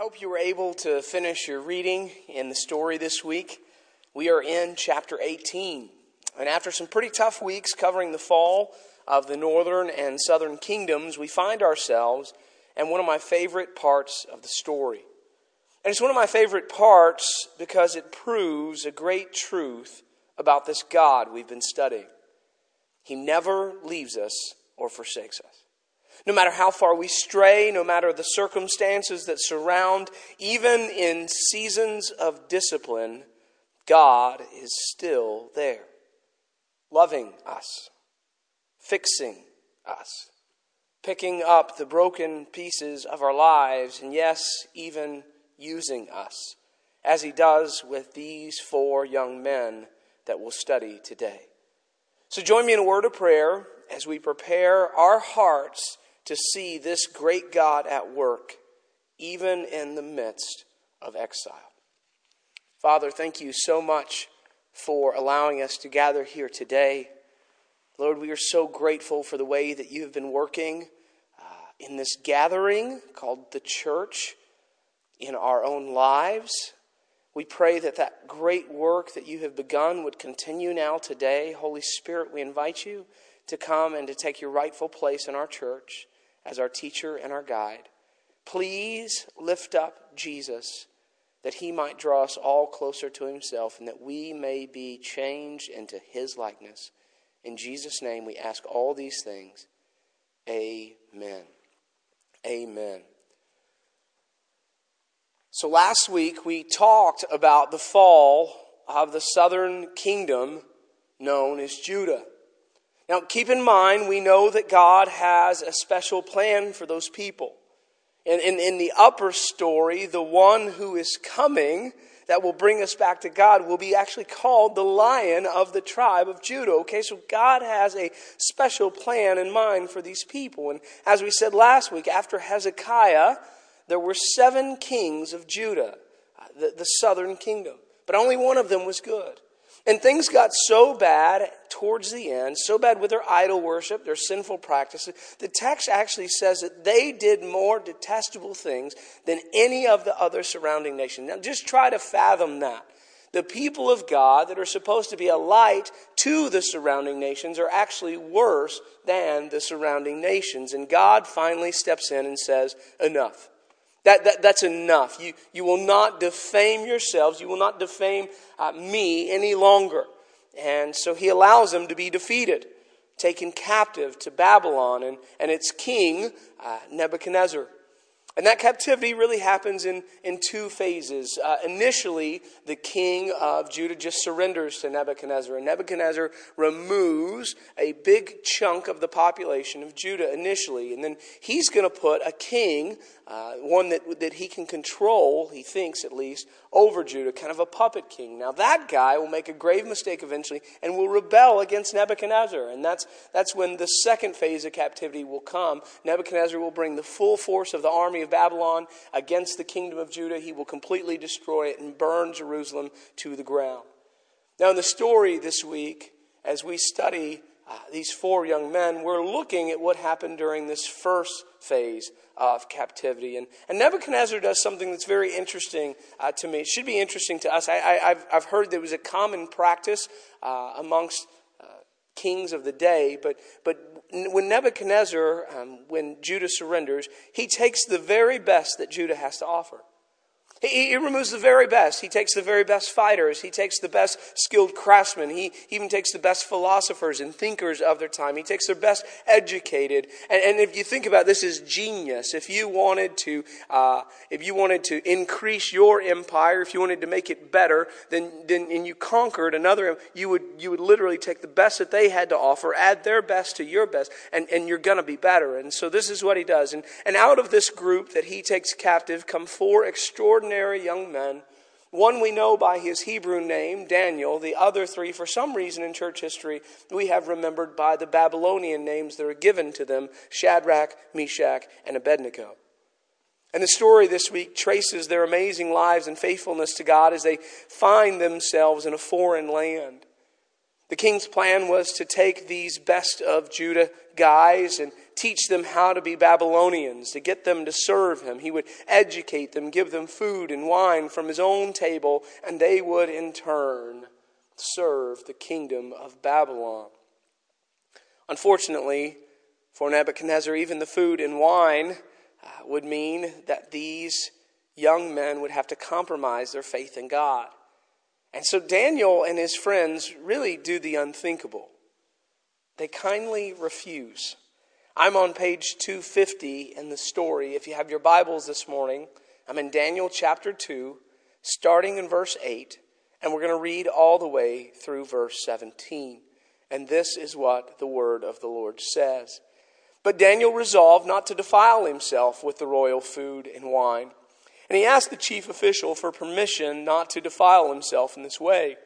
hope you were able to finish your reading in the story this week. We are in chapter 18. And after some pretty tough weeks covering the fall of the northern and southern kingdoms, we find ourselves in one of my favorite parts of the story. And it's one of my favorite parts because it proves a great truth about this God we've been studying. He never leaves us or forsakes us. No matter how far we stray, no matter the circumstances that surround, even in seasons of discipline, God is still there, loving us, fixing us, picking up the broken pieces of our lives, and yes, even using us, as He does with these four young men that we'll study today. So join me in a word of prayer as we prepare our hearts to see this great God at work, even in the midst of exile. Father, thank you so much for allowing us to gather here today. Lord, we are so grateful for the way that you have been working uh, in this gathering called the church in our own lives. We pray that that great work that you have begun would continue now today. Holy Spirit, we invite you to come and to take your rightful place in our church as our teacher and our guide. Please lift up Jesus that he might draw us all closer to himself and that we may be changed into his likeness. In Jesus' name, we ask all these things. Amen. Amen. So last week we talked about the fall of the southern kingdom known as Judah. Now, keep in mind, we know that God has a special plan for those people. And in, in, the upper story, the one who is coming that will bring us back to God will be actually called the lion of the tribe of Judah. Okay, so God has a special plan in mind for these people. And as we said last week, after Hezekiah, there were seven kings of Judah, uh, the, the southern kingdom, but only one of them was good. And things got so bad towards the end, so bad with their idol worship, their sinful practices. The text actually says that they did more detestable things than any of the other surrounding nations. Now, just try to fathom that. The people of God that are supposed to be a light to the surrounding nations are actually worse than the surrounding nations. And God finally steps in and says, Enough. That, that, that's enough. You, you will not defame yourselves. You will not defame uh, me any longer. And so he allows them to be defeated, taken captive to Babylon and, and its king, uh, Nebuchadnezzar. And that captivity really happens in, in two phases. Uh, initially, the king of Judah just surrenders to Nebuchadnezzar, and Nebuchadnezzar removes a big chunk of the population of Judah initially. And then he's going to put a king, uh, one that, that he can control, he thinks at least, over Judah, kind of a puppet king. Now, that guy will make a grave mistake eventually and will rebel against Nebuchadnezzar. And that's, that's when the second phase of captivity will come. Nebuchadnezzar will bring the full force of the army of Babylon against the kingdom of Judah. He will completely destroy it and burn Jerusalem to the ground. Now, in the story this week, as we study uh, these four young men, we're looking at what happened during this first phase of captivity. And, and Nebuchadnezzar does something that's very interesting uh, to me. It should be interesting to us. I, have I've heard there was a common practice uh, amongst uh, kings of the day, but, but when Nebuchadnezzar, um, when Judah surrenders, he takes the very best that Judah has to offer. He, he, removes the very best. He takes the very best fighters. He takes the best skilled craftsmen. He even takes the best philosophers and thinkers of their time. He takes their best educated. And, and if you think about it, this is genius. If you wanted to, uh, if you wanted to increase your empire, if you wanted to make it better, then, then and you conquered another, you would you would literally take the best that they had to offer, add their best to your best, and, and you're gonna be better. And so this is what he does. And and out of this group that he takes captive come four extraordinary ordinary young men. One we know by his Hebrew name, Daniel. The other three, for some reason in church history, we have remembered by the Babylonian names that are given to them Shadrach, Meshach, and Abednego. And the story this week traces their amazing lives and faithfulness to God as they find themselves in a foreign land. The king's plan was to take these best of Judah guys and teach them how to be Babylonians, to get them to serve him. He would educate them, give them food and wine from his own table, and they would in turn serve the kingdom of Babylon. Unfortunately, for Nebuchadnezzar, even the food and wine uh, would mean that these young men would have to compromise their faith in God. And so Daniel and his friends really do the unthinkable. They kindly refuse. I'm on page 250 in the story. If you have your Bibles this morning, I'm in Daniel chapter 2, starting in verse 8, and we're going to read all the way through verse 17. And this is what the word of the Lord says. But Daniel resolved not to defile himself with the royal food and wine. And he asked the chief official for permission not to defile himself in this way.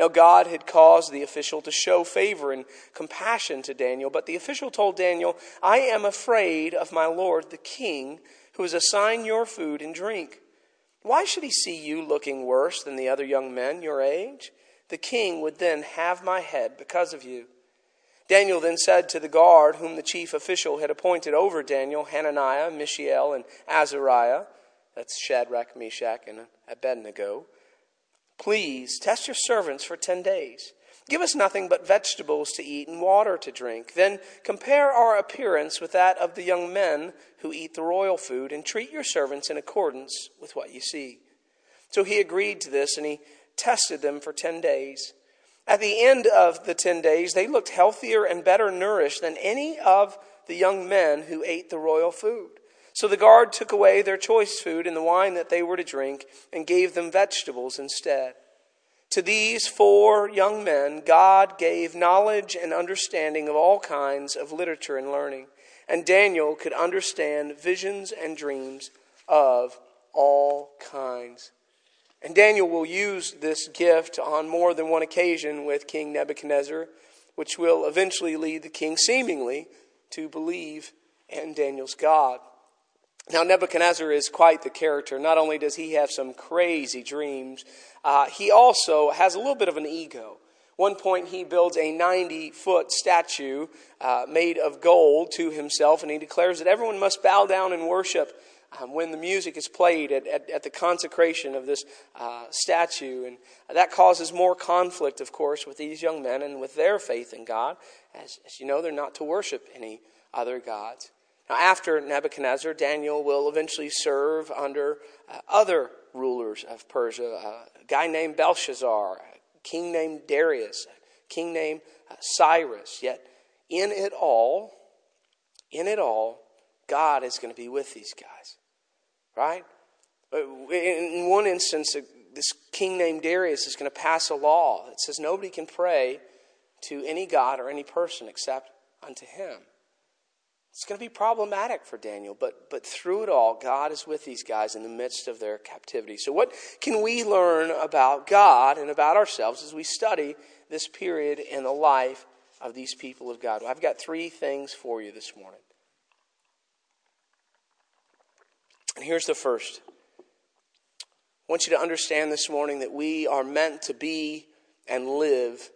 Now, God had caused the official to show favor and compassion to Daniel, but the official told Daniel, I am afraid of my lord the king, who has assigned your food and drink. Why should he see you looking worse than the other young men your age? The king would then have my head because of you. Daniel then said to the guard whom the chief official had appointed over Daniel, Hananiah, Mishael, and Azariah, that's Shadrach, Meshach, and Abednego, please test your servants for ten days. Give us nothing but vegetables to eat and water to drink. Then compare our appearance with that of the young men who eat the royal food, and treat your servants in accordance with what you see. So he agreed to this, and he tested them for 10 days. At the end of the 10 days, they looked healthier and better nourished than any of the young men who ate the royal food. So the guard took away their choice food and the wine that they were to drink and gave them vegetables instead. To these four young men, God gave knowledge and understanding of all kinds of literature and learning. And Daniel could understand visions and dreams of all kinds. And Daniel will use this gift on more than one occasion with King Nebuchadnezzar, which will eventually lead the king seemingly to believe in Daniel's God. Now, Nebuchadnezzar is quite the character. Not only does he have some crazy dreams, uh, he also has a little bit of an ego. One point, he builds a 90 foot statue uh, made of gold to himself, and he declares that everyone must bow down and worship um, when the music is played at, at, at the consecration of this uh, statue. And that causes more conflict, of course, with these young men and with their faith in God. As, as you know, they're not to worship any other gods. Now, after Nebuchadnezzar, Daniel will eventually serve under uh, other rulers of Persia uh, a guy named Belshazzar, a king named Darius, a king named uh, Cyrus. Yet, in it all, in it all, God is going to be with these guys. Right? In one instance, this king named Darius is going to pass a law that says nobody can pray to any god or any person except unto him. It's going to be problematic for Daniel, but, but through it all, God is with these guys in the midst of their captivity. So, what can we learn about God and about ourselves as we study this period in the life of these people of God? Well, I've got three things for you this morning. And here's the first I want you to understand this morning that we are meant to be and live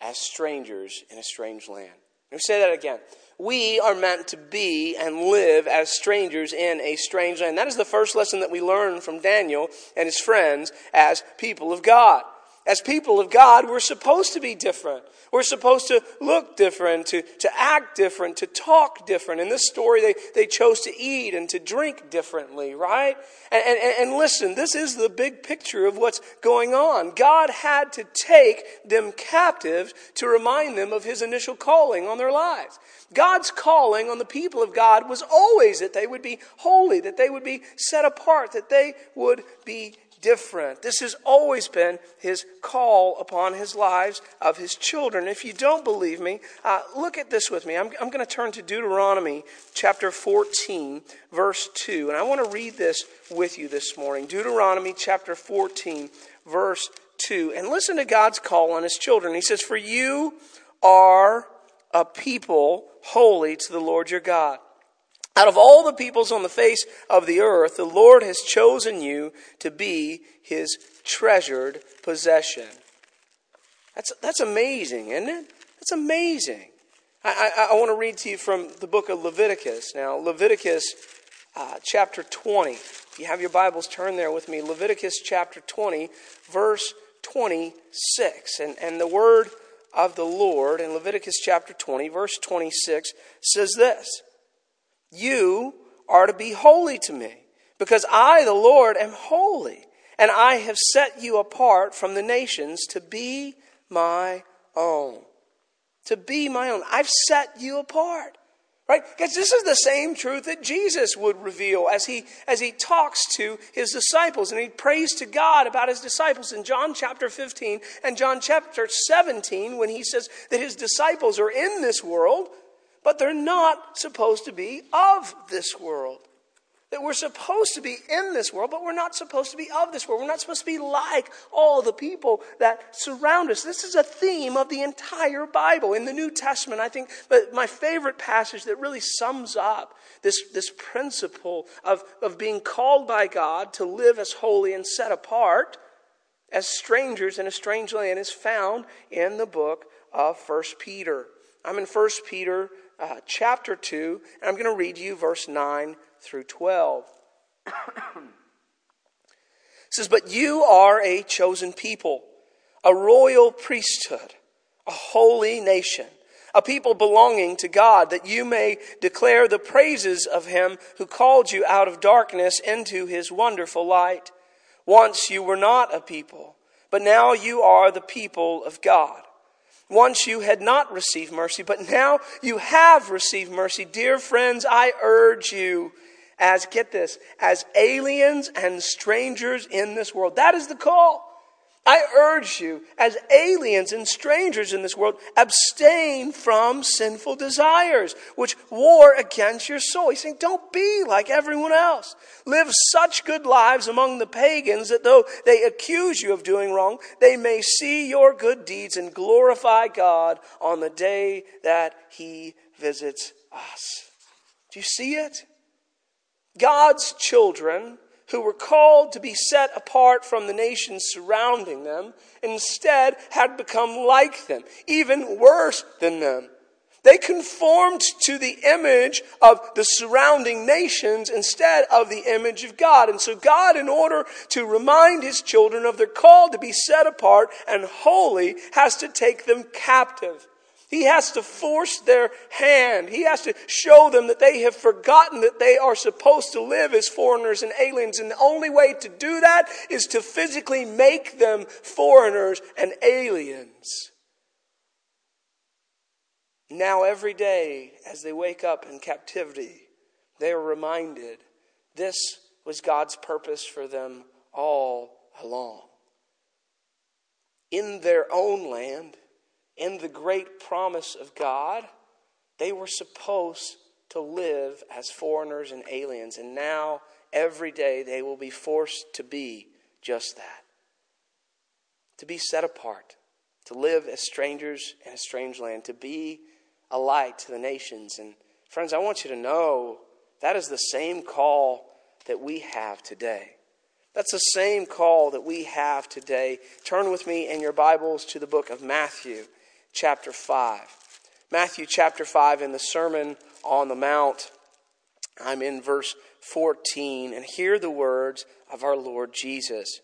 as strangers in a strange land. Let me say that again we are meant to be and live as strangers in a strange land. That is the first lesson that we learn from Daniel and his friends as people of God. As people of God, we're supposed to be different. We're supposed to look different, to, to act different, to talk different. In this story, they, they chose to eat and to drink differently, right? And, and, and listen, this is the big picture of what's going on. God had to take them captive to remind them of his initial calling on their lives. God's calling on the people of God was always that they would be holy, that they would be set apart, that they would be different. This has always been his call upon his lives of his children. If you don't believe me, uh, look at this with me. I'm, I'm going to turn to Deuteronomy chapter 14, verse 2. And I want to read this with you this morning. Deuteronomy chapter 14, verse 2. And listen to God's call on his children. He says, For you are a people holy to the Lord your God. Out of all the peoples on the face of the earth, the Lord has chosen you to be his treasured possession. That's, that's amazing, isn't it? That's amazing. I, I, I want to read to you from the book of Leviticus. Now, Leviticus uh, chapter 20. If you have your Bibles, turn there with me. Leviticus chapter 20, verse 26. And, and the word of the Lord in Leviticus chapter 20, verse 26 says this You are to be holy to me, because I, the Lord, am holy, and I have set you apart from the nations to be my own to be my own. I've set you apart. Right? Because this is the same truth that Jesus would reveal as he, as he talks to his disciples and he prays to God about his disciples in John chapter 15 and John chapter 17 when he says that his disciples are in this world, but they're not supposed to be of this world. That we're supposed to be in this world, but we're not supposed to be of this world. We're not supposed to be like all the people that surround us. This is a theme of the entire Bible. In the New Testament, I think my favorite passage that really sums up this, this principle of, of being called by God to live as holy and set apart as strangers in a strange land is found in the book of 1 Peter. I'm in 1 Peter uh, chapter 2, and I'm going to read you verse 9 through 12. it says, But you are a chosen people, a royal priesthood, a holy nation, a people belonging to God, that you may declare the praises of him who called you out of darkness into his wonderful light. Once you were not a people, but now you are the people of God. Once you had not received mercy, but now you have received mercy. Dear friends, I urge you as, get this, as aliens and strangers in this world. That is the call. I urge you, as aliens and strangers in this world, abstain from sinful desires, which war against your soul. He's saying, don't be like everyone else. Live such good lives among the pagans that though they accuse you of doing wrong, they may see your good deeds and glorify God on the day that He visits us. Do you see it? God's children who were called to be set apart from the nations surrounding them instead had become like them, even worse than them. They conformed to the image of the surrounding nations instead of the image of God. And so God, in order to remind his children of their call to be set apart and holy, has to take them captive. He has to force their hand. He has to show them that they have forgotten that they are supposed to live as foreigners and aliens. And the only way to do that is to physically make them foreigners and aliens. Now, every day, as they wake up in captivity, they are reminded this was God's purpose for them all along. In their own land, in the great promise of God, they were supposed to live as foreigners and aliens. And now, every day, they will be forced to be just that to be set apart, to live as strangers in a strange land, to be a light to the nations. And, friends, I want you to know that is the same call that we have today. That's the same call that we have today. Turn with me in your Bibles to the book of Matthew chapter 5. Matthew chapter 5 in the Sermon on the Mount. I'm in verse 14 and hear the words of our Lord Jesus.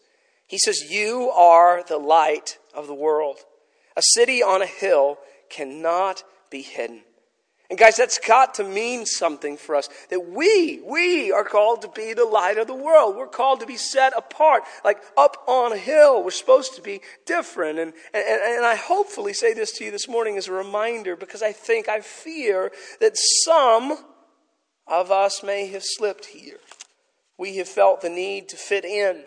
He says, You are the light of the world. A city on a hill cannot be hidden. And guys, that's got to mean something for us. That we, we are called to be the light of the world. We're called to be set apart, like up on a hill. We're supposed to be different. And, and, and I hopefully say this to you this morning as a reminder because I think, I fear that some of us may have slipped here. We have felt the need to fit in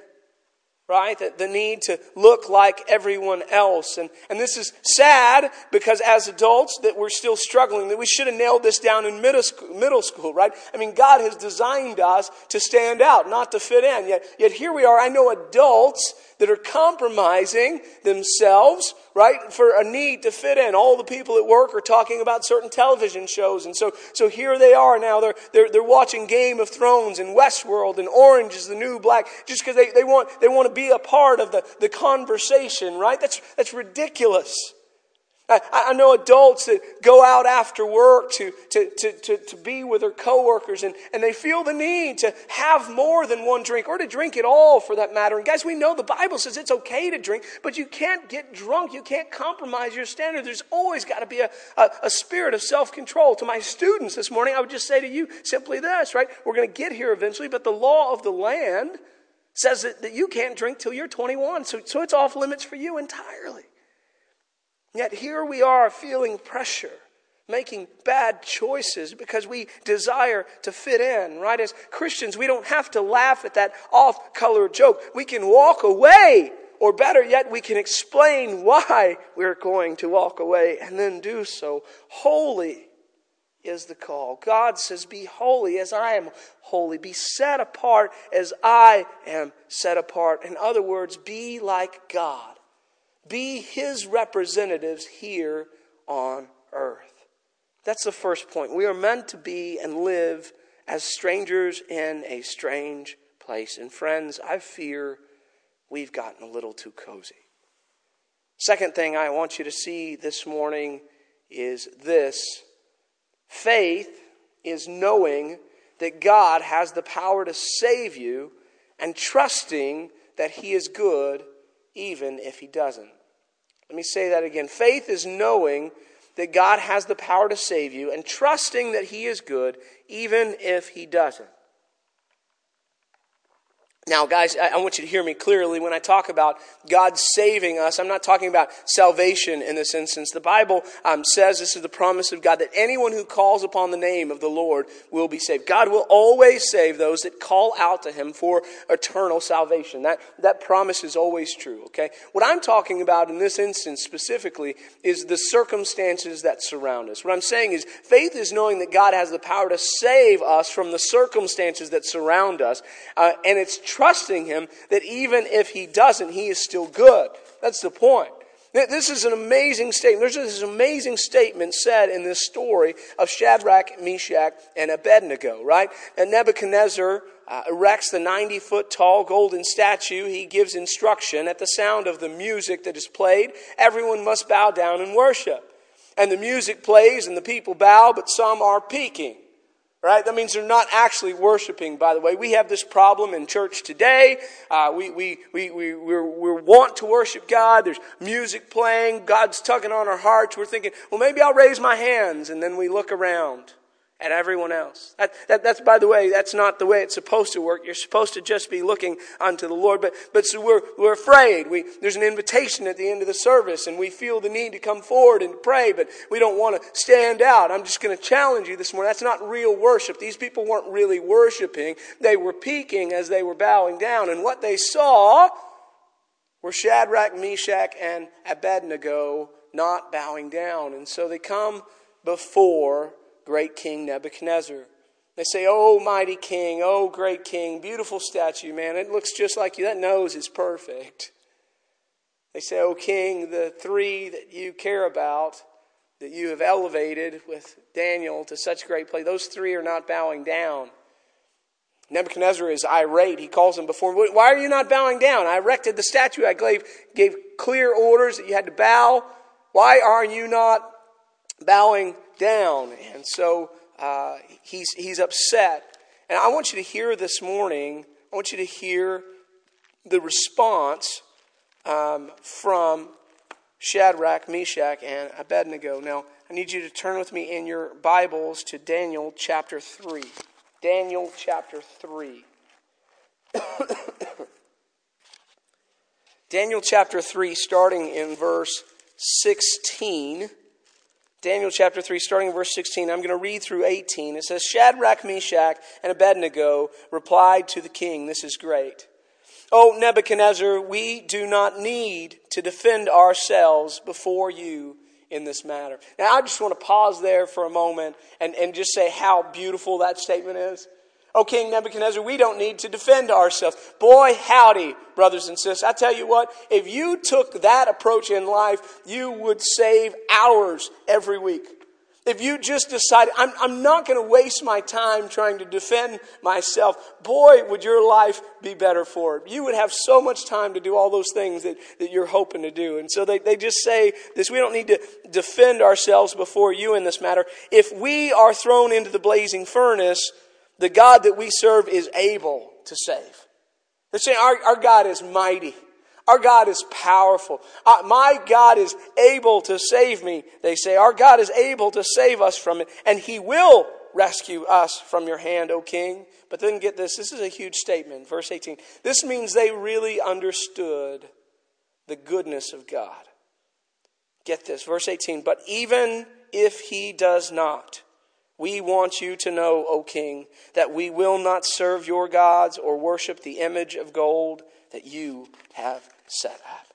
right? The, the need to look like everyone else. And, and this is sad because as adults that we're still struggling, that we should have nailed this down in middle school, middle school, right? I mean, God has designed us to stand out, not to fit in. Yet, yet here we are. I know adults that are compromising themselves, right, for a need to fit in. All the people at work are talking about certain television shows. And so, so here they are now. They're, they're, they're watching Game of Thrones and Westworld and Orange is the New Black just because they, they, want, they want to be a part of the, the conversation, right? That's, that's ridiculous. I, I know adults that go out after work to, to, to, to, to be with their coworkers and, and they feel the need to have more than one drink or to drink it all for that matter. And guys, we know the Bible says it's okay to drink, but you can't get drunk. You can't compromise your standard. There's always got to be a, a, a spirit of self control. To my students this morning, I would just say to you simply this, right? We're going to get here eventually, but the law of the land says that, that you can't drink till you're 21. So, so it's off limits for you entirely. Yet here we are feeling pressure, making bad choices because we desire to fit in, right? As Christians, we don't have to laugh at that off color joke. We can walk away, or better yet, we can explain why we're going to walk away and then do so. Holy is the call. God says, Be holy as I am holy. Be set apart as I am set apart. In other words, be like God be his representatives here on earth. That's the first point. We are meant to be and live as strangers in a strange place. And friends, I fear we've gotten a little too cozy. Second thing I want you to see this morning is this faith is knowing that God has the power to save you and trusting that He is good even if He doesn't. Let me say that again. Faith is knowing that God has the power to save you and trusting that He is good, even if He doesn't. Now, guys, I want you to hear me clearly when I talk about God saving us. I'm not talking about salvation in this instance. The Bible um, says this is the promise of God that anyone who calls upon the name of the Lord will be saved. God will always save those that call out to Him for eternal salvation. That, that promise is always true, okay? What I'm talking about in this instance specifically is the circumstances that surround us. What I'm saying is faith is knowing that God has the power to save us from the circumstances that surround us, uh, and it's trusting Him that even if He doesn't, He is still good. That's the point. This is an amazing statement. There's this amazing statement said in this story of Shadrach, Meshach, and Abednego, right? And Nebuchadnezzar uh, erects the 90 foot tall golden statue. He gives instruction at the sound of the music that is played. Everyone must bow down and worship. And the music plays and the people bow, but some are peeking. Right? That means they're not actually worshiping, by the way. We have this problem in church today. Uh, we, we, we, we, we're, we want to worship God. There's music playing. God's tugging on our hearts. We're thinking, well, maybe I'll raise my hands. And then we look around at everyone else. That, that, that's, by the way, that's not the way it's supposed to work. You're supposed to just be looking unto the Lord. But, but so we're, we're afraid. We, there's an invitation at the end of the service, and we feel the need to come forward and pray, but we don't want to stand out. I'm just going to challenge you this morning. That's not real worship. These people weren't really worshiping. They were peeking as they were bowing down. And what they saw were Shadrach, Meshach, and Abednego not bowing down. And so they come before great King Nebuchadnezzar. They say, Oh, mighty king, oh, great king, beautiful statue, man. It looks just like you. That nose is perfect. They say, Oh, king, the three that you care about, that you have elevated with Daniel to such great place, those three are not bowing down. Nebuchadnezzar is irate. He calls them before. Why are you not bowing down? I erected the statue. I gave, gave clear orders that you had to bow. Why are you not bowing down. And so uh, he's, he's upset. And I want you to hear this morning, I want you to hear the response um, from Shadrach, Meshach, and Abednego. Now, I need you to turn with me in your Bibles to Daniel chapter 3. Daniel chapter 3. Daniel chapter 3, starting in verse 16. Daniel chapter 3, starting in verse 16, I'm going to read through 18. It says, Shadrach, Meshach, and Abednego replied to the king, This is great. O Nebuchadnezzar, we do not need to defend ourselves before you in this matter. Now, I just want to pause there for a moment and, and just say how beautiful that statement is. O King Nebuchadnezzar, we don't need to defend ourselves. Boy, howdy, brothers and sisters. I tell you what, if you took that approach in life, you would save hours every week. if you just decided, I'm, I'm not going to waste my time trying to defend myself, boy, would your life be better for it. You would have so much time to do all those things that, that you're hoping to do. And so they, they just say this we don't need to defend ourselves before you in this matter. If we are thrown into the blazing furnace, the God that we serve is able to save. They're saying our, our God is mighty. Our God is powerful. Uh, my God is able to save me, they say. Our God is able to save us from it, and He will rescue us from your hand, O King. But then get this this is a huge statement. Verse 18. This means they really understood the goodness of God. Get this, verse 18. But even if He does not, we want you to know, O King, that we will not serve your gods or worship the image of gold that you have set up.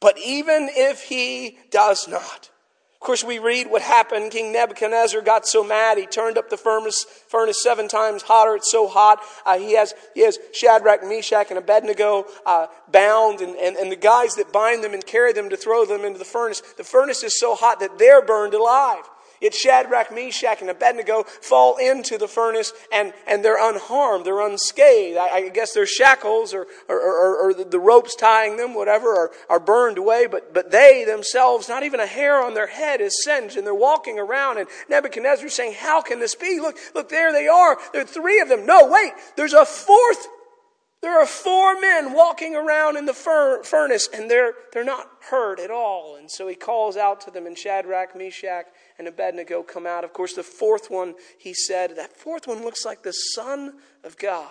But even if he does not, of course, we read what happened. King Nebuchadnezzar got so mad, he turned up the furnace, furnace seven times hotter. It's so hot. Uh, he, has, he has Shadrach, Meshach, and Abednego uh, bound, and, and, and the guys that bind them and carry them to throw them into the furnace. The furnace is so hot that they're burned alive. Yet Shadrach, Meshach, and Abednego fall into the furnace and, and they're unharmed, they're unscathed. I, I guess their shackles or, or, or, or, the ropes tying them, whatever, are, are burned away, but, but they themselves, not even a hair on their head is singed, and they're walking around. And Nebuchadnezzar is saying, How can this be? Look, look, there they are. There are three of them. No, wait, there's a fourth there are four men walking around in the fur- furnace, and they're, they're not hurt at all. And so he calls out to them, and Shadrach, Meshach, and Abednego come out. Of course, the fourth one, he said, that fourth one looks like the Son of God.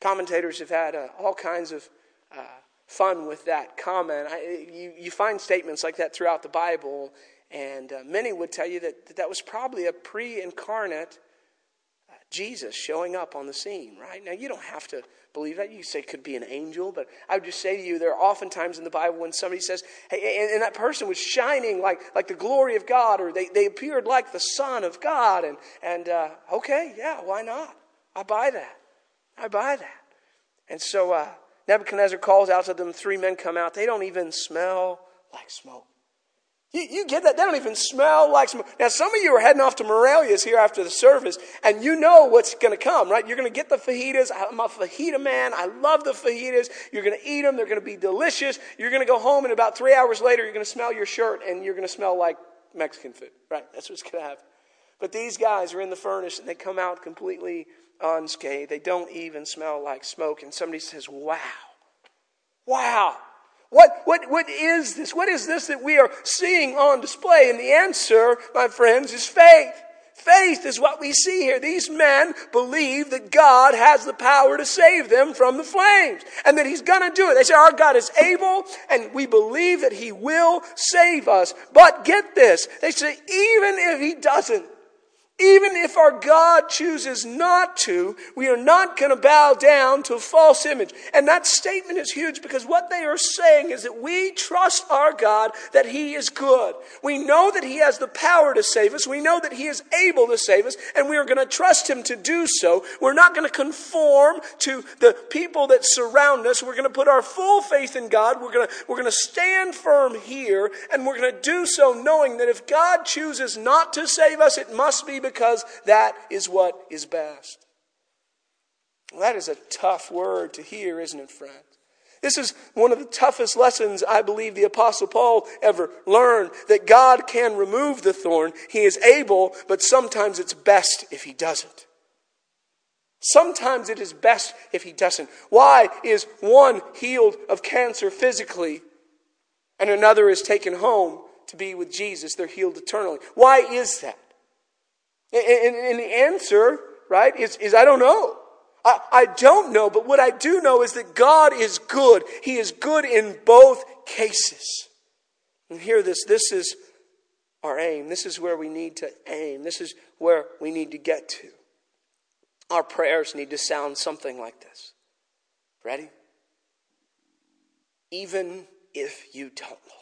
Commentators have had uh, all kinds of uh, fun with that comment. I, you, you find statements like that throughout the Bible, and uh, many would tell you that, that that was probably a pre incarnate Jesus showing up on the scene, right? Now, you don't have to believe that. You say it could be an angel, but I would just say to you, there are often times in the Bible when somebody says, hey, and, and that person was shining like, like the glory of God, or they, they appeared like the Son of God. And, and uh, okay, yeah, why not? I buy that. I buy that. And so uh, Nebuchadnezzar calls out to them, three men come out. They don't even smell like smoke. You, you, get that? They don't even smell like smoke. Now, some of you are heading off to Morelia's here after the service, and you know what's going to come, right? You're going to get the fajitas. I'm a fajita man. I love the fajitas. You're going to eat them. They're going to be delicious. You're going to go home, and about three hours later, you're going to smell your shirt, and you're going to smell like Mexican food, right? That's what's going to happen. But these guys are in the furnace, and they come out completely unscathed. They don't even smell like smoke. And somebody says, wow. Wow. What, what, what is this? What is this that we are seeing on display? And the answer, my friends, is faith. Faith is what we see here. These men believe that God has the power to save them from the flames and that He's going to do it. They say, Our God is able and we believe that He will save us. But get this. They say, even if He doesn't, even if our God chooses not to, we are not going to bow down to a false image. And that statement is huge because what they are saying is that we trust our God that He is good. We know that He has the power to save us. We know that He is able to save us, and we are going to trust Him to do so. We're not going to conform to the people that surround us. We're going to put our full faith in God. We're going to, we're going to stand firm here, and we're going to do so knowing that if God chooses not to save us, it must be because that is what is best. Well, that is a tough word to hear, isn't it, friend? This is one of the toughest lessons I believe the Apostle Paul ever learned that God can remove the thorn. He is able, but sometimes it's best if He doesn't. Sometimes it is best if He doesn't. Why is one healed of cancer physically and another is taken home to be with Jesus? They're healed eternally. Why is that? And, and, the answer, right, is, is I don't know. I, I don't know, but what I do know is that God is good. He is good in both cases. And hear this this is our aim. This is where we need to aim. This is where we need to get to. Our prayers need to sound something like this. Ready? Even if you don't, Lord.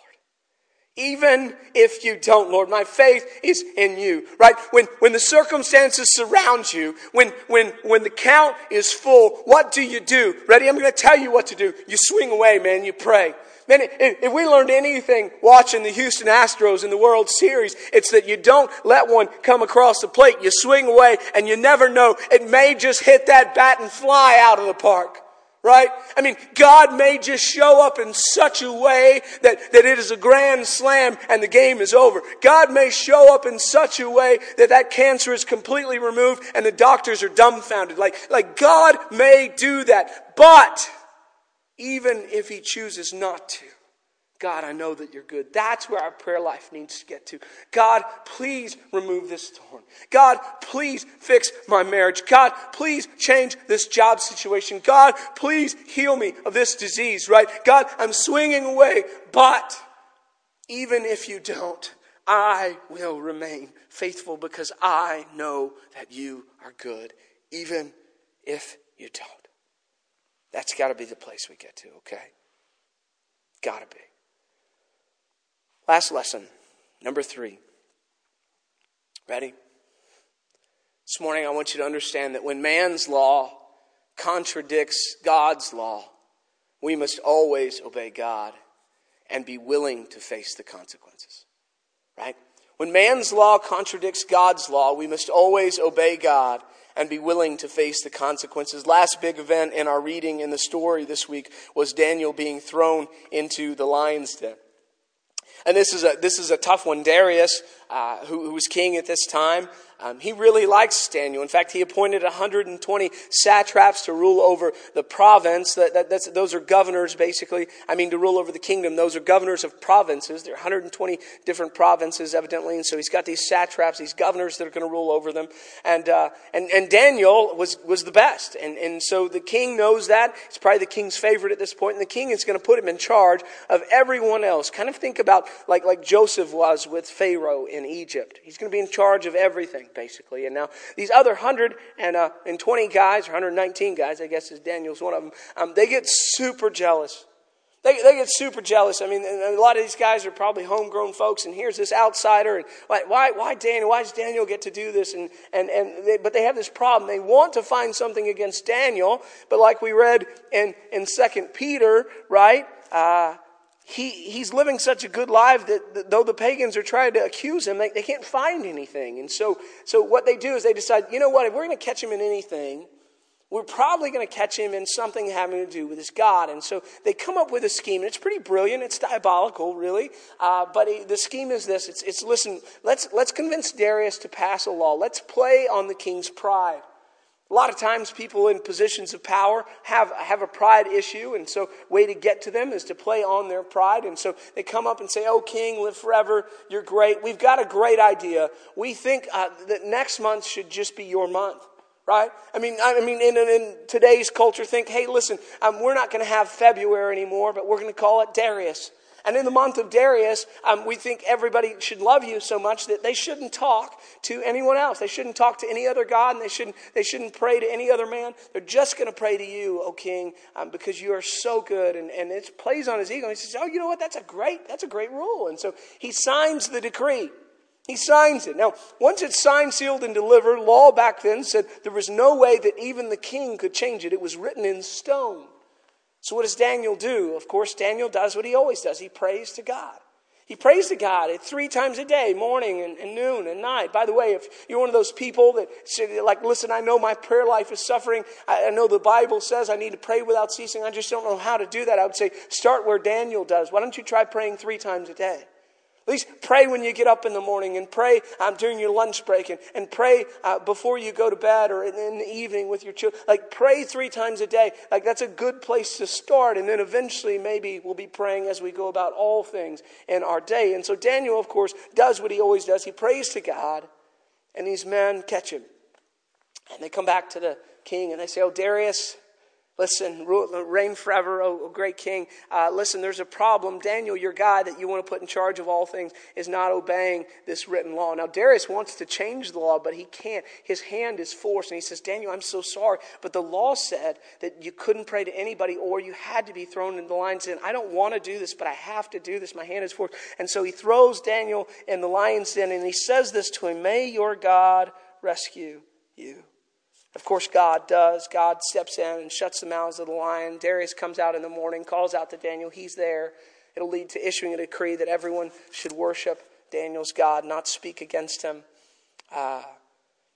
Even if you don't, Lord, my faith is in you, right? When, when the circumstances surround you, when, when, when the count is full, what do you do? Ready? I'm going to tell you what to do. You swing away, man. You pray. Man, if we learned anything watching the Houston Astros in the World Series, it's that you don't let one come across the plate. You swing away and you never know. It may just hit that bat and fly out of the park. Right? I mean, God may just show up in such a way that, that it is a grand slam and the game is over. God may show up in such a way that that cancer is completely removed and the doctors are dumbfounded. Like, like God may do that. But, even if he chooses not to. God, I know that you're good. That's where our prayer life needs to get to. God, please remove this thorn. God, please fix my marriage. God, please change this job situation. God, please heal me of this disease, right? God, I'm swinging away, but even if you don't, I will remain faithful because I know that you are good, even if you don't. That's got to be the place we get to, okay? Got to be. Last lesson, number three. Ready? This morning, I want you to understand that when man's law contradicts God's law, we must always obey God and be willing to face the consequences. Right? When man's law contradicts God's law, we must always obey God and be willing to face the consequences. Last big event in our reading in the story this week was Daniel being thrown into the lion's den. And this is a, this is a tough one. Darius, uh, who, who was king at this time, um, he really likes Daniel. In fact, he appointed 120 satraps to rule over the province. That, that, those are governors, basically. I mean, to rule over the kingdom. Those are governors of provinces. There are 120 different provinces, evidently. And so he's got these satraps, these governors that are going to rule over them. And, uh, and, and Daniel was, was the best. And, and so the king knows that. He's probably the king's favorite at this point. And the king is going to put him in charge of everyone else. Kind of think about like, like Joseph was with Pharaoh in Egypt. He's going to be in charge of everything basically. And now these other 120 uh, guys, or 119 guys, I guess is Daniel's one of them, um, they get super jealous. They, they get super jealous. I mean, a lot of these guys are probably homegrown folks, and here's this outsider, and why, why, why Daniel? Why does Daniel get to do this? And, and, and they, but they have this problem. They want to find something against Daniel, but like we read in, in 2 Peter, right? Uh, he, he's living such a good life that, that, though the pagans are trying to accuse him, they, they can't find anything. And so, so what they do is they decide, you know what, if we're going to catch him in anything, we're probably going to catch him in something having to do with his God. And so they come up with a scheme, and it's pretty brilliant. It's diabolical, really. Uh, but he, the scheme is this it's, it's listen, let's, let's convince Darius to pass a law. Let's play on the king's pride. A lot of times people in positions of power have, have a pride issue, and so way to get to them is to play on their pride. And so they come up and say, Oh, king, live forever. You're great. We've got a great idea. We think uh, that next month should just be your month. Right? I mean, I mean, in, in today's culture, think, hey, listen, um, we're not going to have February anymore, but we're going to call it Darius. And in the month of Darius, um, we think everybody should love you so much that they shouldn't talk to anyone else. They shouldn't talk to any other God, and they shouldn't, they shouldn't pray to any other man. They're just going to pray to you, O King, um, because you are so good. And, and it plays on his ego. He says, oh, you know what? That's a great, that's a great rule. And so he signs the decree. He signs it. Now, once it's signed, sealed, and delivered, law back then said there was no way that even the king could change it. It was written in stone. So, what does Daniel do? Of course, Daniel does what he always does he prays to God. He prays to God three times a day, morning and, and, noon and night. By the way, if you're one of those people that say, like, listen, I know my prayer life is suffering. I, I know the Bible says I need to pray without ceasing. I just don't know how to do that. I would say, start where Daniel does. Why don't you try praying three times a day? At least pray when you get up in the morning and pray um, during your lunch break and, and pray uh, before you go to bed or in, in, the evening with your children. Like pray three times a day. Like that's a good place to start. And then eventually maybe we'll be praying as we go about all things in our day. And so Daniel, of course, does what he always does. He prays to God and these men catch him. And they come back to the king and they say, Oh, Darius, Listen, reign forever, oh, great king. Uh, listen, there's a problem. Daniel, your guy that you want to put in charge of all things, is not obeying this written law. Now, Darius wants to change the law, but he can't. His hand is forced. And he says, Daniel, I'm so sorry. But the law said that you couldn't pray to anybody or you had to be thrown in the lion's den. I don't want to do this, but I have to do this. My hand is forced. And so he throws Daniel in the lion's den and he says this to him May your God rescue you. Of course, God does. God steps in and shuts the mouths of the lion. Darius comes out in the morning, calls out to Daniel. He's there. It'll lead to issuing a decree that everyone should worship Daniel's God, not speak against him. Uh,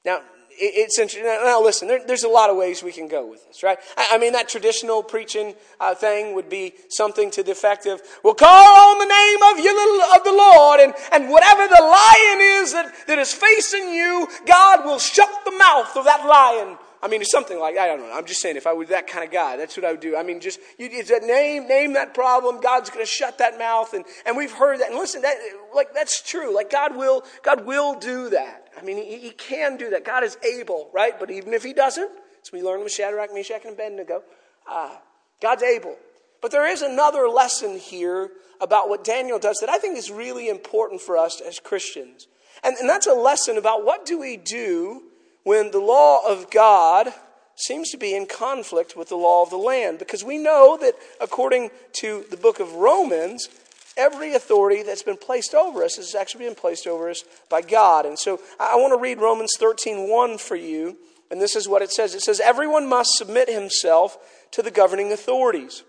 now, it's interesting. Now, listen, there, there's a lot of ways we can go with this, right? I, I mean, that traditional preaching uh, thing would be something to the effect of, "We'll call on the name of, you, of the Lord, and, and whatever the lion is that, that is facing you, God will shut the mouth of that lion." I mean, it's something like I don't know. I'm just saying, if I were that kind of guy, that's what I would do. I mean, just you, it's a name, name that problem. God's going to shut that mouth, and and we've heard that. And listen, that like that's true. Like God will, God will do that. I mean, he, he can do that. God is able, right? But even if he doesn't, as we learned with Shadrach, Meshach, and Abednego, uh, God's able. But there is another lesson here about what Daniel does that I think is really important for us as Christians. And, and that's a lesson about what do we do when the law of God seems to be in conflict with the law of the land. Because we know that according to the book of Romans, every authority that's been placed over us has actually been placed over us by God. And so I want to read Romans 13 1 for you. And this is what it says it says, Everyone must submit himself to the governing authorities.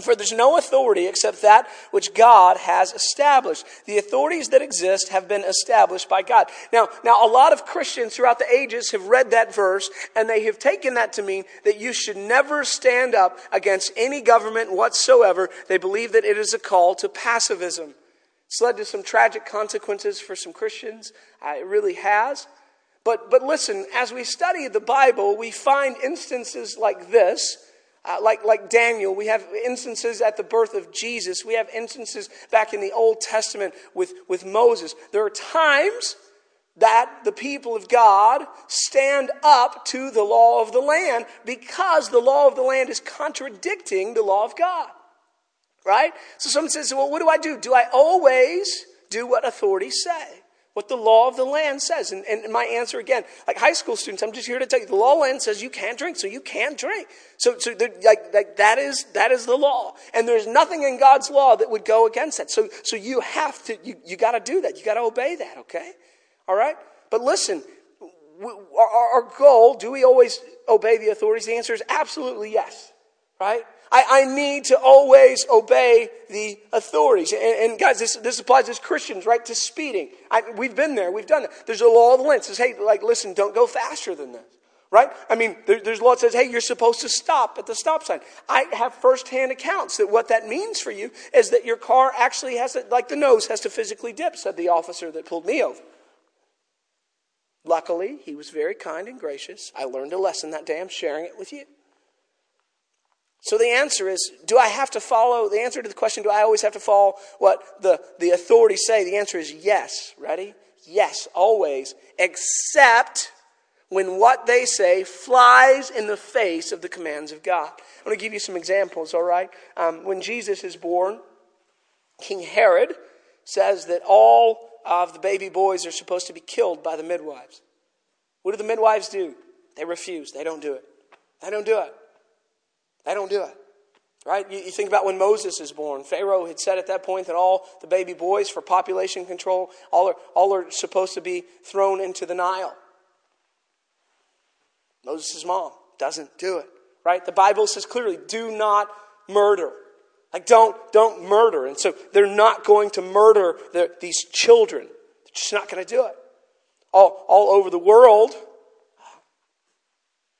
For there's no authority except that which God has established. The authorities that exist have been established by God. Now, now a lot of Christians throughout the ages have read that verse and they have taken that to mean that you should never stand up against any government whatsoever. They believe that it is a call to pacifism. It's led to some tragic consequences for some Christians. Uh, it really has. But, but listen, as we study the Bible, we find instances like this uh, like, like Daniel, we have instances at the birth of Jesus. We have instances back in the Old Testament with, with Moses. There are times that the people of God stand up to the law of the land because the law of the land is contradicting the law of God. Right? So someone says, well, what do I do? Do I always do what authorities say? What the law of the land says. And, and my answer again, like high school students, I'm just here to tell you, the law land says you can't drink, so you can't drink. So, so like, like that is that is the law, and there's nothing in God's law that would go against that. So, so you have to, you, you got to do that. You got to obey that. Okay, all right. But listen, our, our goal, do we always obey the authorities? The answer is absolutely yes. Right? I, I need to always obey the authorities. And, and guys, this, this applies as Christians, right? To speeding. I, we've been there. We've done it. There's a law of the land says, hey, like, listen, don't go faster than this. Right? I mean, there, there's a law that says, hey, you're supposed to stop at the stop sign. I have firsthand accounts that what that means for you is that your car actually has to, like the nose has to physically dip, said the officer that pulled me over. Luckily, he was very kind and gracious. I learned a lesson that day. I'm sharing it with you. So the answer is do I have to follow? The answer to the question, do I always have to follow what the, the authorities say? The answer is yes. Ready? Yes, always. Except when what they say flies in the face of the commands of God. I'm going to give you some examples, all right? Um, when Jesus is born, King Herod says that all of the baby boys are supposed to be killed by the midwives. What do the midwives do? They refuse. They don't do it. They don't do it. They don't do it. Right? You, you, think about when Moses is born. Pharaoh had said at that point that all the baby boys, for population control, all are, all are supposed to be thrown into the Nile. Moses' mom doesn't do it. Right? The Bible says clearly, do not murder. Like, don't, don't murder. And so they're not going to murder these children. They're just not going to do it. All, all over the world,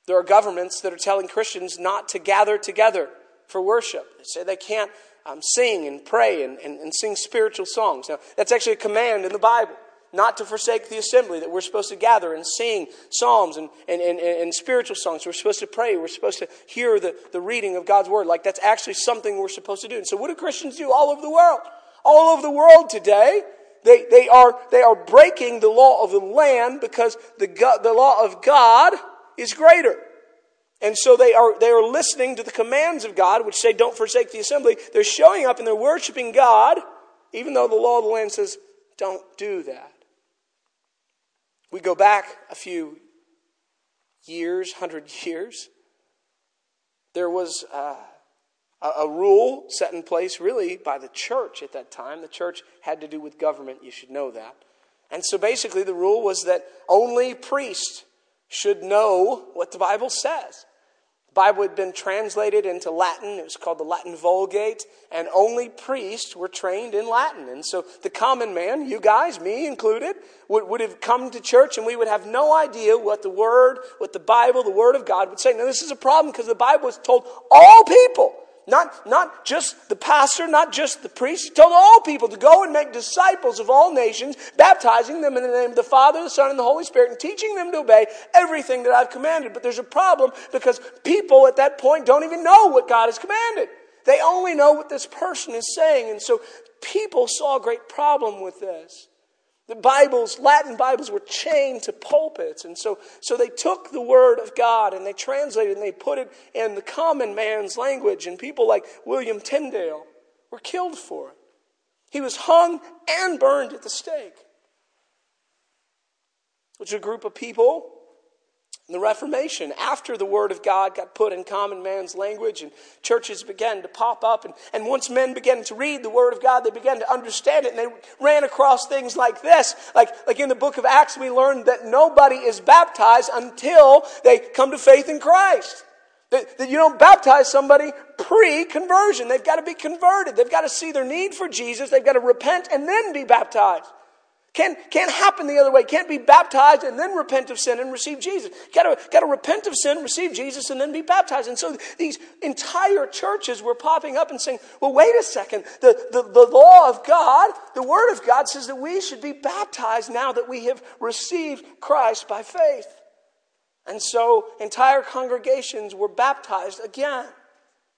there are governments that are telling Christians not to gather together for worship. They say they can't um, sing and pray and, and, and sing spiritual songs. Now, that's actually a command in the Bible not to forsake the assembly, that we're supposed to gather and sing psalms and, and, and, and, spiritual songs. We're supposed to pray. We're supposed to hear the, the reading of God's word. Like that's actually something we're supposed to do. And so what do Christians do all over the world? All over the world today, they, they, are, they are breaking the law of the land because the, the law of God is greater. And so they are, they are listening to the commands of God, which say, don't forsake the assembly. They're showing up and they're worshiping God, even though the law of the land says, don't do that. We go back a few years, hundred years. There was uh, a, a rule set in place, really, by the church at that time. The church had to do with government, you should know that. And so basically, the rule was that only priests should know what the Bible says. The Bible had been translated into Latin. It was called the Latin Vulgate, and only priests were trained in Latin. And so the common man, you guys, me included, would, would have come to church and we would have no idea what the Word, what the Bible, the Word of God would say. Now, this is a problem because the Bible is told all people not, not just the pastor, not just the priest. He told all people to go and make disciples of all nations, baptizing them in the name of the Father, the Son, and the Holy Spirit, and teaching them to obey everything that I've commanded. But there's a problem because people at that point don't even know what God has commanded. They only know what this person is saying. And so people saw a great problem with this. The Bibles, Latin Bibles, were chained to pulpits. And so, so they took the Word of God and they translated and they put it in the common man's language. And people like William Tyndale were killed for it. He was hung and burned at the stake. Which a group of people the Reformation, after the Word of God got put in common man's language and churches began to pop up, and, and once men began to read the Word of God, they began to understand it, and they ran across things like this. Like, like in the book of Acts, we learned that nobody is baptized until they come to faith in Christ. That, that you don't baptize somebody pre conversion. They've got to be converted. They've got to see their need for Jesus. They've got to repent and then be baptized. Can't, can't happen the other way. Can't be baptized and then repent of sin and receive Jesus. Gotta, gotta repent of sin, receive Jesus, and then be baptized. And so these entire churches were popping up and saying, well, wait a second. The, the, the law of God, the Word of God says that we should be baptized now that we have received Christ by faith. And so entire congregations were baptized again.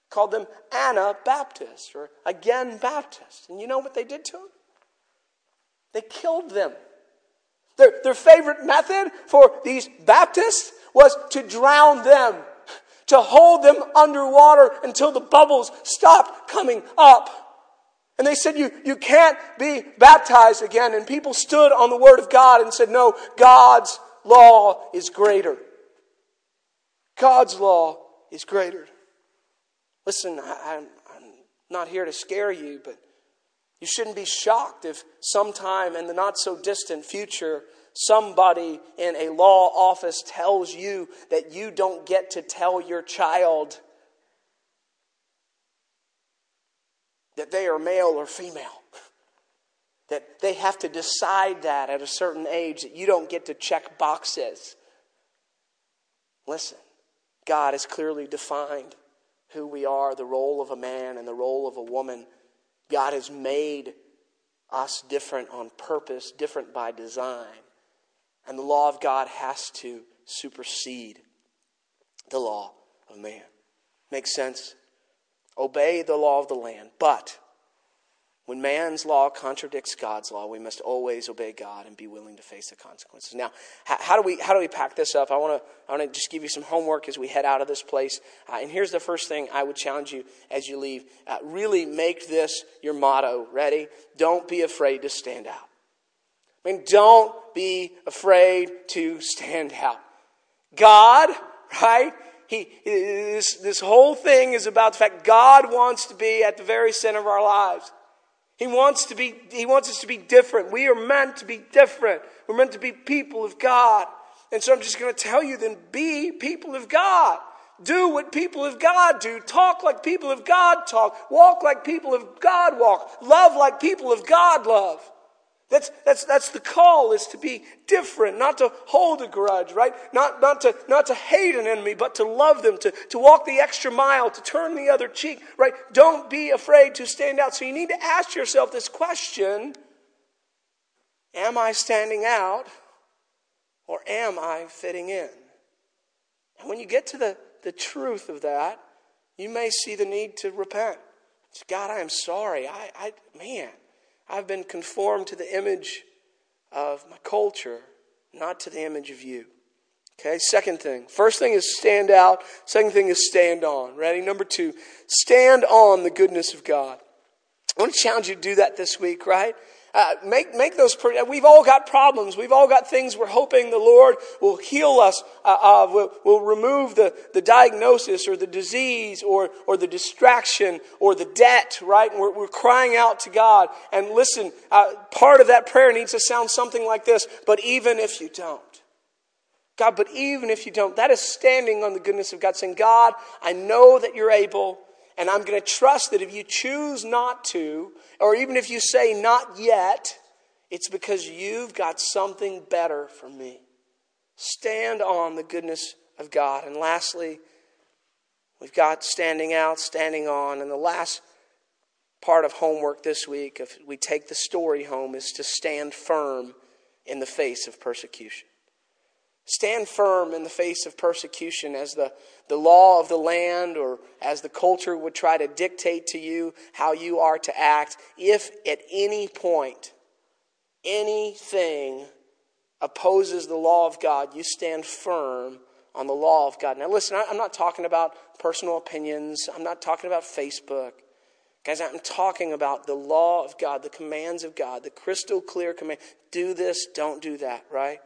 Called them Anabaptists or again Baptists. And you know what they did to them? They killed them. Their, their favorite method for these Baptists was to drown them, to hold them underwater until the bubbles stopped coming up. And they said, you, you can't be baptized again. And people stood on the Word of God and said, No, God's law is greater. God's law is greater. Listen, I, I'm not here to scare you, but you shouldn't be shocked if sometime in the not so distant future, somebody in a law office tells you that you don't get to tell your child that they are male or female. That they have to decide that at a certain age, that you don't get to check boxes. Listen, God has clearly defined who we are, the role of a man and the role of a woman God has made us different on purpose, different by design. And the law of God has to supersede the law of man. Makes sense? Obey the law of the land. But when man's law contradicts God's law, we must always obey God and be willing to face the consequences. Now, how, do we how do we pack this up? I want to I want to just give you some homework as we head out of this place. Uh, and here's the first thing I would challenge you as you leave: uh, really make this your motto. Ready? Don't be afraid to stand out. I mean, don't be afraid to stand out. God, right? He, this, this whole thing is about the fact God wants to be at the very center of our lives. He wants to be, he wants us to be different. We are meant to be different. We're meant to be people of God. And so I'm just going to tell you then be people of God. Do what people of God do. Talk like people of God talk. Walk like people of God walk. Love like people of God love. That's, that's, that's the call is to be different, not to hold a grudge, right? Not, not, to, not to hate an enemy, but to love them, to, to walk the extra mile, to turn the other cheek, right? Don't be afraid to stand out. So you need to ask yourself this question Am I standing out or am I fitting in? And when you get to the, the truth of that, you may see the need to repent. God, I am sorry. I, I man, I've been conformed to the image of my culture, not to the image of you. Okay, second thing. First thing is stand out. Second thing is stand on. Ready? Number two, stand on the goodness of God. I want to challenge you to do that this week, right? Uh, make, make those, we've all got problems. We've all got things we're hoping the Lord will heal us, uh, uh, will, will remove the, the diagnosis or the disease or, or the distraction or the debt, right? And we're, we're crying out to God. And listen, uh, part of that prayer needs to sound something like this, but even if you don't, God, but even if you don't, that is standing on the goodness of God, saying, God, I know that you're able, and I'm going to trust that if you choose not to, or even if you say not yet, it's because you've got something better for me. Stand on the goodness of God. And lastly, we've got standing out, standing on. And the last part of homework this week, if we take the story home, is to stand firm in the face of persecution. Stand firm in the face of persecution as the, the law of the land or as the culture would try to dictate to you how you are to act. If at any point anything opposes the law of God, you stand firm on the law of God. Now, listen, I'm not talking about personal opinions, I'm not talking about Facebook. Guys, I'm talking about the law of God, the commands of God, the crystal clear command. Do this, don't do that, right?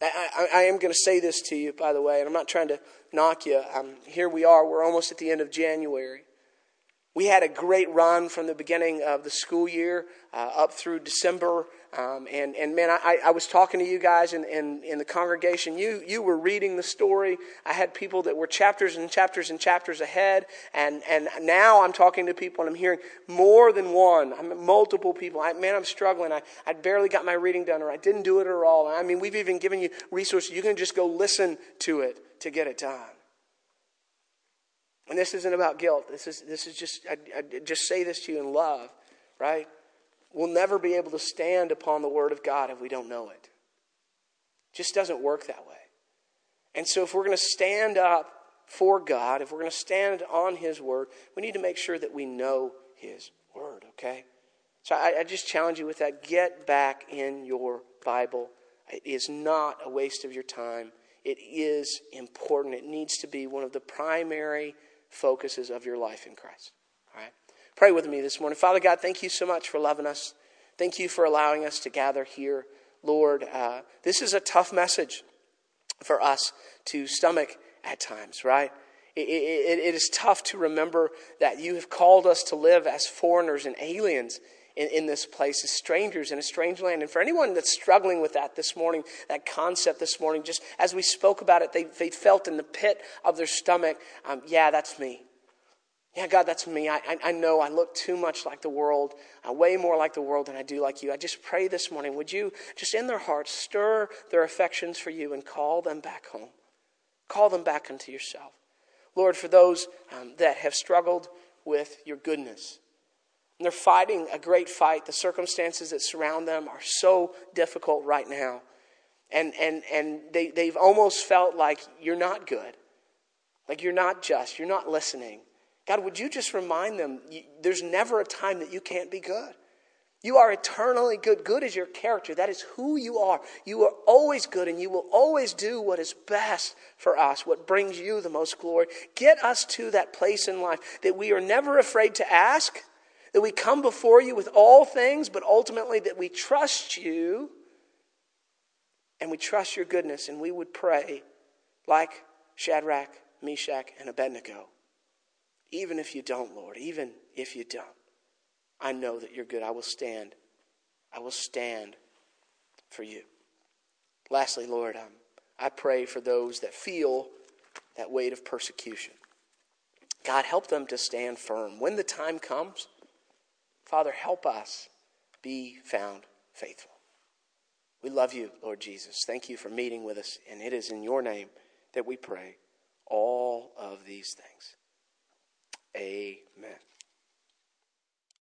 I, I, I am going to say this to you, by the way, and I'm not trying to knock you. Um, here we are, we're almost at the end of January. We had a great run from the beginning of the school year uh, up through December. Um, and, and man, I, I was talking to you guys in, in, in the congregation. You, you were reading the story. I had people that were chapters and chapters and chapters ahead. And, and now I'm talking to people and I'm hearing more than one. I'm multiple people. I, man, I'm struggling. I, I barely got my reading done or I didn't do it at all. I mean, we've even given you resources. You can just go listen to it to get it done. And this isn't about guilt. This is, this is just, I, I just say this to you in love, right? We'll never be able to stand upon the Word of God if we don't know it. It just doesn't work that way. And so, if we're going to stand up for God, if we're going to stand on His Word, we need to make sure that we know His Word, okay? So, I, I just challenge you with that. Get back in your Bible. It is not a waste of your time, it is important. It needs to be one of the primary focuses of your life in Christ. All right? Pray with me this morning. Father God, thank you so much for loving us. Thank you for allowing us to gather here. Lord, uh, this is a tough message for us to stomach at times, right? It, it, it is tough to remember that you have called us to live as foreigners and aliens in, in, this place, as strangers in a strange land. And for anyone that's struggling with that this morning, that concept this morning, just as we spoke about it, they, they felt in the pit of their stomach, um, yeah, that's me. Yeah, God, that's me. I, I, know I look too much like the world, I way more like the world than I do like you. I just pray this morning, would you just in their hearts stir their affections for you and call them back home? Call them back unto yourself. Lord, for those um, that have struggled with your goodness, and they're fighting a great fight. The circumstances that surround them are so difficult right now. And, and, and they, they've almost felt like you're not good, like you're not just, you're not listening. God, would you just remind them there's never a time that you can't be good? You are eternally good. Good is your character. That is who you are. You are always good and you will always do what is best for us, what brings you the most glory. Get us to that place in life that we are never afraid to ask, that we come before you with all things, but ultimately that we trust you and we trust your goodness and we would pray like Shadrach, Meshach, and Abednego. Even if you don't, Lord, even if you don't, I know that you're good. I will stand. I will stand for you. Lastly, Lord, um, I pray for those that feel that weight of persecution. God, help them to stand firm. When the time comes, Father, help us be found faithful. We love you, Lord Jesus. Thank you for meeting with us, and it is in your name that we pray all of these things. Amen.